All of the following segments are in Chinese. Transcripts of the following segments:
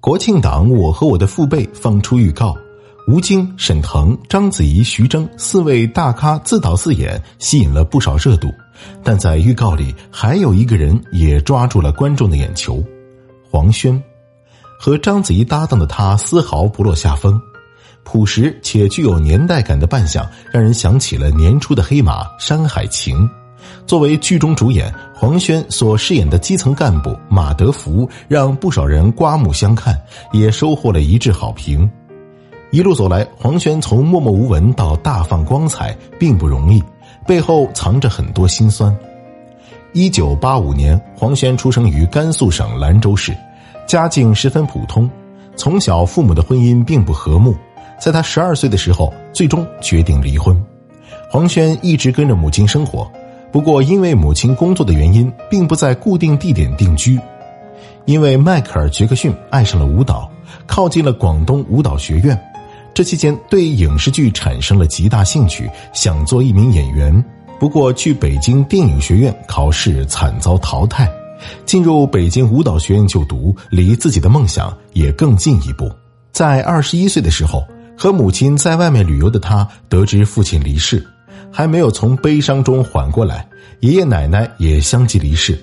国庆档，我和我的父辈放出预告，吴京、沈腾、章子怡、徐峥四位大咖自导自演，吸引了不少热度。但在预告里，还有一个人也抓住了观众的眼球，黄轩。和章子怡搭档的他丝毫不落下风，朴实且具有年代感的扮相，让人想起了年初的黑马《山海情》。作为剧中主演，黄轩所饰演的基层干部马德福，让不少人刮目相看，也收获了一致好评。一路走来，黄轩从默默无闻到大放光彩，并不容易，背后藏着很多辛酸。一九八五年，黄轩出生于甘肃省兰州市。家境十分普通，从小父母的婚姻并不和睦，在他十二岁的时候，最终决定离婚。黄轩一直跟着母亲生活，不过因为母亲工作的原因，并不在固定地点定居。因为迈克尔·杰克逊爱上了舞蹈，靠近了广东舞蹈学院，这期间对影视剧产生了极大兴趣，想做一名演员。不过去北京电影学院考试，惨遭淘汰。进入北京舞蹈学院就读，离自己的梦想也更进一步。在二十一岁的时候，和母亲在外面旅游的他，得知父亲离世，还没有从悲伤中缓过来，爷爷奶奶也相继离世。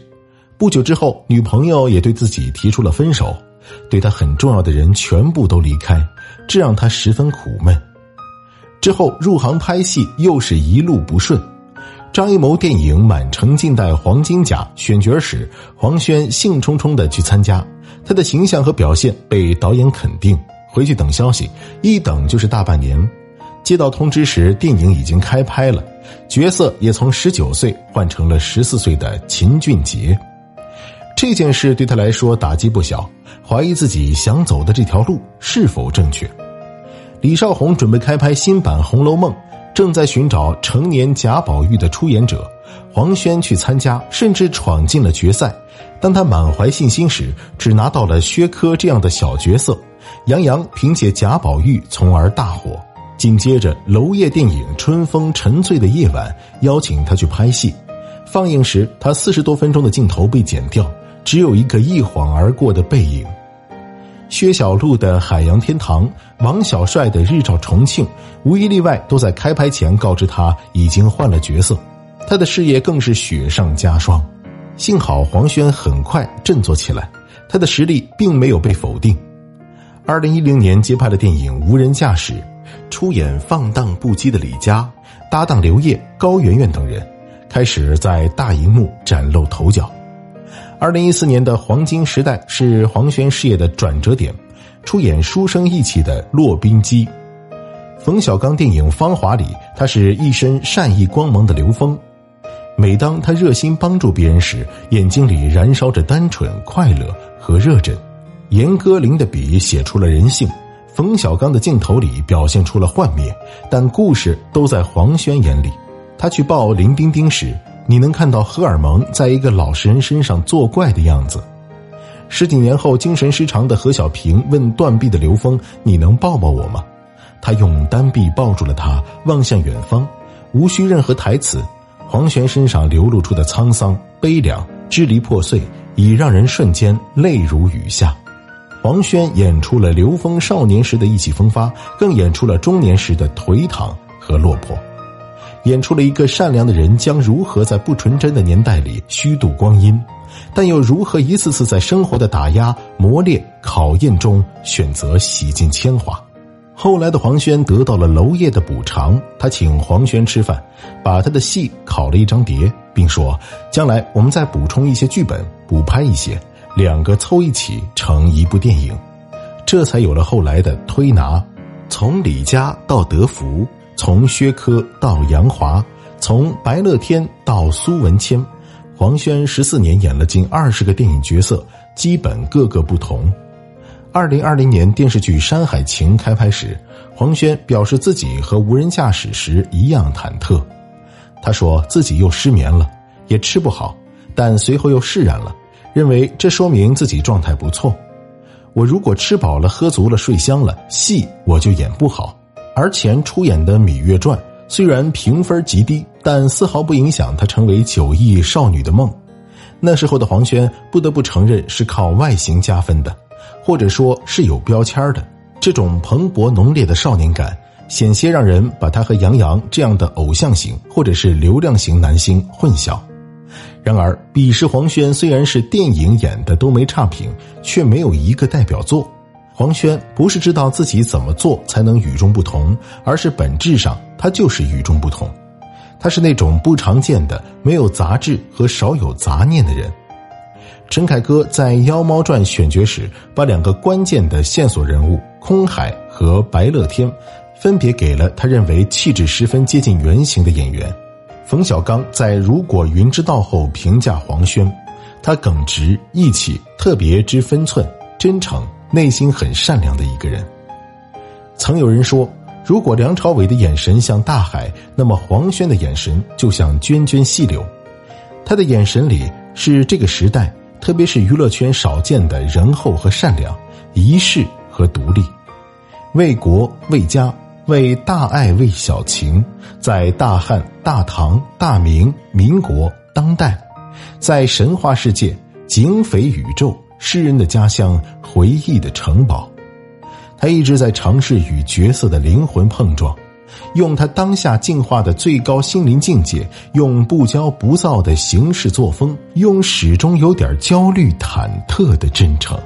不久之后，女朋友也对自己提出了分手，对他很重要的人全部都离开，这让他十分苦闷。之后入行拍戏，又是一路不顺。张艺谋电影《满城尽带黄金甲》选角时，黄轩兴冲冲的去参加，他的形象和表现被导演肯定。回去等消息，一等就是大半年。接到通知时，电影已经开拍了，角色也从十九岁换成了十四岁的秦俊杰。这件事对他来说打击不小，怀疑自己想走的这条路是否正确。李少红准备开拍新版《红楼梦》。正在寻找成年贾宝玉的出演者，黄轩去参加，甚至闯进了决赛。当他满怀信心时，只拿到了薛科这样的小角色。杨洋凭借贾宝玉从而大火。紧接着，娄烨电影《春风沉醉的夜晚》邀请他去拍戏，放映时他四十多分钟的镜头被剪掉，只有一个一晃而过的背影。薛晓路的《海洋天堂》，王小帅的《日照重庆》，无一例外都在开拍前告知他已经换了角色，他的事业更是雪上加霜。幸好黄轩很快振作起来，他的实力并没有被否定。二零一零年接拍的电影《无人驾驶》，出演放荡不羁的李佳，搭档刘烨、高圆圆等人，开始在大荧幕崭露头角。二零一四年的黄金时代是黄轩事业的转折点，出演书生意气的骆宾基。冯小刚电影《芳华》里，他是一身善意光芒的刘峰。每当他热心帮助别人时，眼睛里燃烧着单纯、快乐和热忱。严歌苓的笔写出了人性，冯小刚的镜头里表现出了幻灭，但故事都在黄轩眼里。他去抱林冰冰时。你能看到荷尔蒙在一个老实人身上作怪的样子。十几年后，精神失常的何小萍问断臂的刘峰：“你能抱抱我吗？”他用单臂抱住了他，望向远方，无需任何台词。黄轩身上流露出的沧桑、悲凉、支离破碎，已让人瞬间泪如雨下。黄轩演出了刘峰少年时的意气风发，更演出了中年时的颓唐和落魄。演出了一个善良的人将如何在不纯真的年代里虚度光阴，但又如何一次次在生活的打压、磨练、考验中选择洗尽铅华。后来的黄轩得到了娄烨的补偿，他请黄轩吃饭，把他的戏拷了一张碟，并说：“将来我们再补充一些剧本，补拍一些，两个凑一起成一部电影。”这才有了后来的推拿，从李佳到德福。从薛科到杨华，从白乐天到苏文谦，黄轩十四年演了近二十个电影角色，基本各个不同。二零二零年电视剧《山海情》开拍时，黄轩表示自己和无人驾驶时一样忐忑。他说自己又失眠了，也吃不好，但随后又释然了，认为这说明自己状态不错。我如果吃饱了、喝足了、睡香了，戏我就演不好。而前出演的《芈月传》虽然评分极低，但丝毫不影响她成为九亿少女的梦。那时候的黄轩不得不承认是靠外形加分的，或者说是有标签的。这种蓬勃浓烈的少年感，险些让人把他和杨洋这样的偶像型或者是流量型男星混淆。然而，彼时黄轩虽然是电影演的都没差评，却没有一个代表作。黄轩不是知道自己怎么做才能与众不同，而是本质上他就是与众不同。他是那种不常见的、没有杂质和少有杂念的人。陈凯歌在《妖猫传》选角时，把两个关键的线索人物空海和白乐天，分别给了他认为气质十分接近原型的演员。冯小刚在《如果云知道》后评价黄轩，他耿直、义气，特别知分寸，真诚。内心很善良的一个人。曾有人说，如果梁朝伟的眼神像大海，那么黄轩的眼神就像涓涓细流。他的眼神里是这个时代，特别是娱乐圈少见的仁厚和善良，一世和独立，为国为家为大爱为小情，在大汉大唐大明民国当代，在神话世界警匪宇宙。诗人的家乡，回忆的城堡，他一直在尝试与角色的灵魂碰撞，用他当下进化的最高心灵境界，用不骄不躁的行事作风，用始终有点焦虑忐忑的真诚。